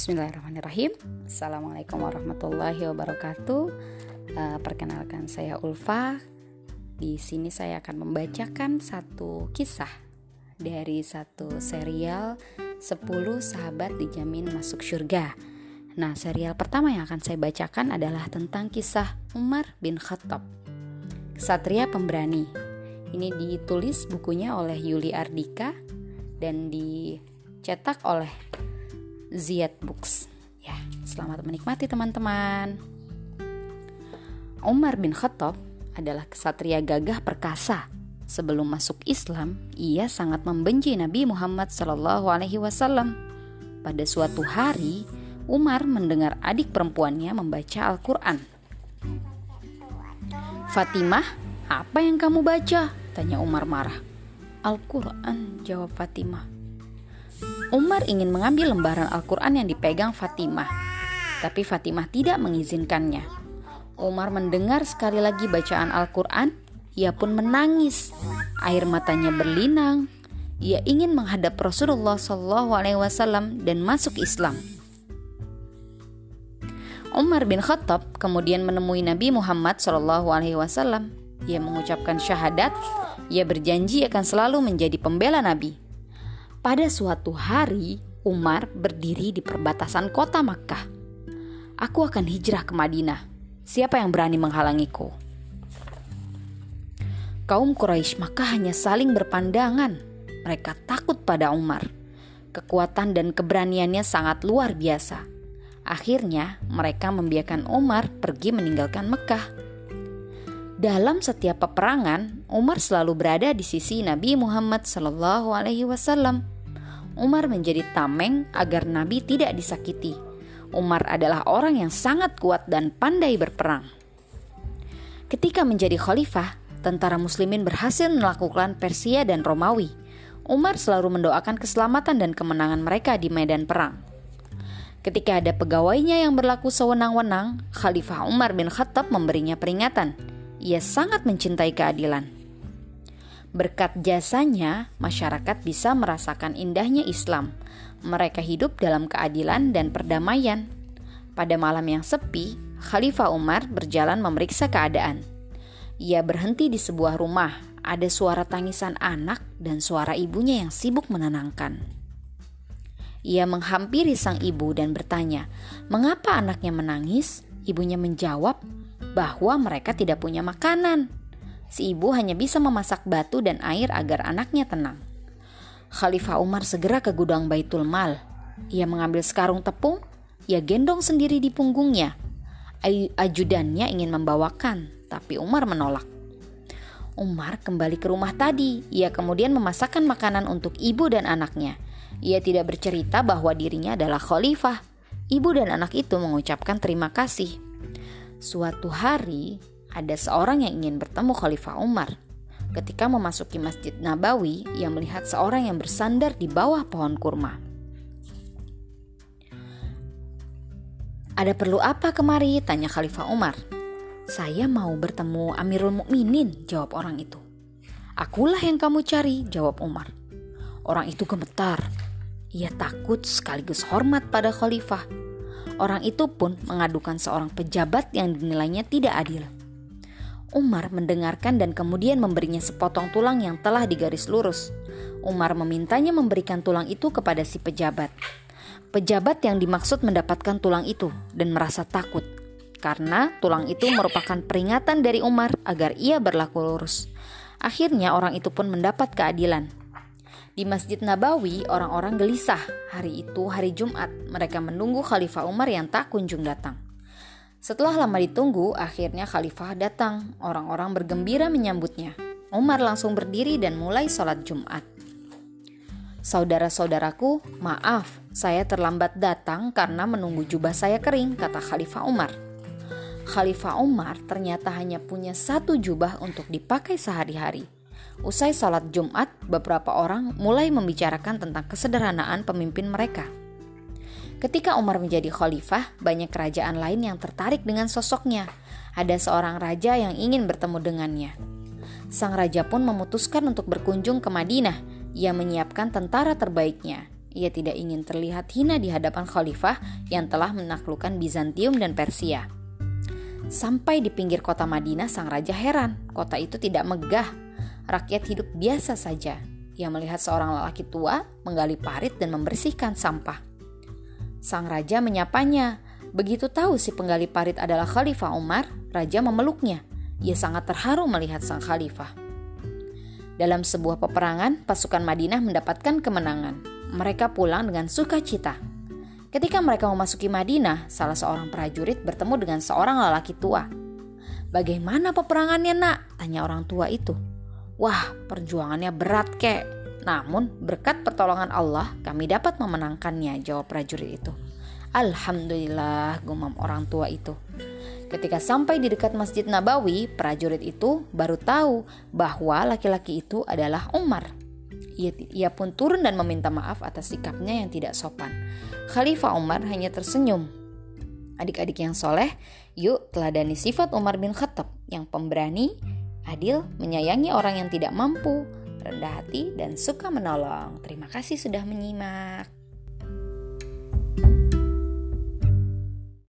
Bismillahirrahmanirrahim. Assalamualaikum warahmatullahi wabarakatuh. Uh, Perkenalkan saya Ulfa. Di sini saya akan membacakan satu kisah Dari satu serial 10 sahabat dijamin masuk surga Nah serial pertama yang akan saya bacakan adalah tentang kisah Umar bin Khattab. Satria Pemberani. Ini ditulis bukunya oleh Yuli Ardika Dan dicetak oleh Ziad Books. Ya, selamat menikmati teman-teman. Umar bin Khattab adalah kesatria gagah perkasa. Sebelum masuk Islam, ia sangat membenci Nabi Muhammad Shallallahu Alaihi Wasallam. Pada suatu hari, Umar mendengar adik perempuannya membaca Al-Quran. Fatimah, apa yang kamu baca? Tanya Umar marah. Al-Quran, jawab Fatimah. Umar ingin mengambil lembaran Al-Quran yang dipegang Fatimah, tapi Fatimah tidak mengizinkannya. Umar mendengar sekali lagi bacaan Al-Quran, ia pun menangis. Air matanya berlinang. Ia ingin menghadap Rasulullah SAW dan masuk Islam. Umar bin Khattab kemudian menemui Nabi Muhammad SAW. Ia mengucapkan syahadat. Ia berjanji akan selalu menjadi pembela Nabi. Pada suatu hari, Umar berdiri di perbatasan kota Makkah. Aku akan hijrah ke Madinah. Siapa yang berani menghalangiku? Kaum Quraisy Makkah hanya saling berpandangan. Mereka takut pada Umar. Kekuatan dan keberaniannya sangat luar biasa. Akhirnya, mereka membiarkan Umar pergi meninggalkan Mekah. Dalam setiap peperangan, Umar selalu berada di sisi Nabi Muhammad Shallallahu Alaihi Wasallam. Umar menjadi tameng agar Nabi tidak disakiti. Umar adalah orang yang sangat kuat dan pandai berperang. Ketika menjadi khalifah, tentara muslimin berhasil melakukan Persia dan Romawi. Umar selalu mendoakan keselamatan dan kemenangan mereka di medan perang. Ketika ada pegawainya yang berlaku sewenang-wenang, Khalifah Umar bin Khattab memberinya peringatan ia sangat mencintai keadilan. Berkat jasanya, masyarakat bisa merasakan indahnya Islam. Mereka hidup dalam keadilan dan perdamaian. Pada malam yang sepi, Khalifah Umar berjalan memeriksa keadaan. Ia berhenti di sebuah rumah. Ada suara tangisan anak dan suara ibunya yang sibuk menenangkan. Ia menghampiri sang ibu dan bertanya, "Mengapa anaknya menangis?" Ibunya menjawab, bahwa mereka tidak punya makanan. Si ibu hanya bisa memasak batu dan air agar anaknya tenang. Khalifah Umar segera ke gudang Baitul Mal. Ia mengambil sekarung tepung, ia gendong sendiri di punggungnya. Ajudannya ingin membawakan, tapi Umar menolak. Umar kembali ke rumah tadi. Ia kemudian memasakkan makanan untuk ibu dan anaknya. Ia tidak bercerita bahwa dirinya adalah khalifah. Ibu dan anak itu mengucapkan terima kasih. Suatu hari, ada seorang yang ingin bertemu Khalifah Umar. Ketika memasuki Masjid Nabawi, ia melihat seorang yang bersandar di bawah pohon kurma. Ada perlu apa kemari? Tanya Khalifah Umar. Saya mau bertemu Amirul Mukminin, jawab orang itu. Akulah yang kamu cari, jawab Umar. Orang itu gemetar. Ia takut sekaligus hormat pada khalifah Orang itu pun mengadukan seorang pejabat yang dinilainya tidak adil. Umar mendengarkan dan kemudian memberinya sepotong tulang yang telah digaris lurus. Umar memintanya memberikan tulang itu kepada si pejabat. Pejabat yang dimaksud mendapatkan tulang itu dan merasa takut karena tulang itu merupakan peringatan dari Umar agar ia berlaku lurus. Akhirnya orang itu pun mendapat keadilan. Di Masjid Nabawi, orang-orang gelisah. Hari itu hari Jumat, mereka menunggu Khalifah Umar yang tak kunjung datang. Setelah lama ditunggu, akhirnya Khalifah datang. Orang-orang bergembira menyambutnya. Umar langsung berdiri dan mulai sholat Jumat. Saudara-saudaraku, maaf, saya terlambat datang karena menunggu jubah saya kering, kata Khalifah Umar. Khalifah Umar ternyata hanya punya satu jubah untuk dipakai sehari-hari. Usai salat Jumat, beberapa orang mulai membicarakan tentang kesederhanaan pemimpin mereka. Ketika Umar menjadi khalifah, banyak kerajaan lain yang tertarik dengan sosoknya. Ada seorang raja yang ingin bertemu dengannya. Sang raja pun memutuskan untuk berkunjung ke Madinah. Ia menyiapkan tentara terbaiknya. Ia tidak ingin terlihat hina di hadapan khalifah yang telah menaklukkan Bizantium dan Persia. Sampai di pinggir kota Madinah, sang raja heran. Kota itu tidak megah. Rakyat hidup biasa saja. Ia melihat seorang lelaki tua menggali parit dan membersihkan sampah. Sang raja menyapanya. Begitu tahu si penggali parit adalah Khalifah Umar, raja memeluknya. Ia sangat terharu melihat sang khalifah. Dalam sebuah peperangan, pasukan Madinah mendapatkan kemenangan. Mereka pulang dengan sukacita. Ketika mereka memasuki Madinah, salah seorang prajurit bertemu dengan seorang lelaki tua. Bagaimana peperangannya nak? Tanya orang tua itu. Wah, perjuangannya berat kek. Namun, berkat pertolongan Allah, kami dapat memenangkannya, jawab prajurit itu. Alhamdulillah, gumam orang tua itu. Ketika sampai di dekat Masjid Nabawi, prajurit itu baru tahu bahwa laki-laki itu adalah Umar. Ia, ia pun turun dan meminta maaf atas sikapnya yang tidak sopan. Khalifah Umar hanya tersenyum. Adik-adik yang soleh, yuk teladani sifat Umar bin Khattab yang pemberani, adil, menyayangi orang yang tidak mampu, rendah hati, dan suka menolong. Terima kasih sudah menyimak.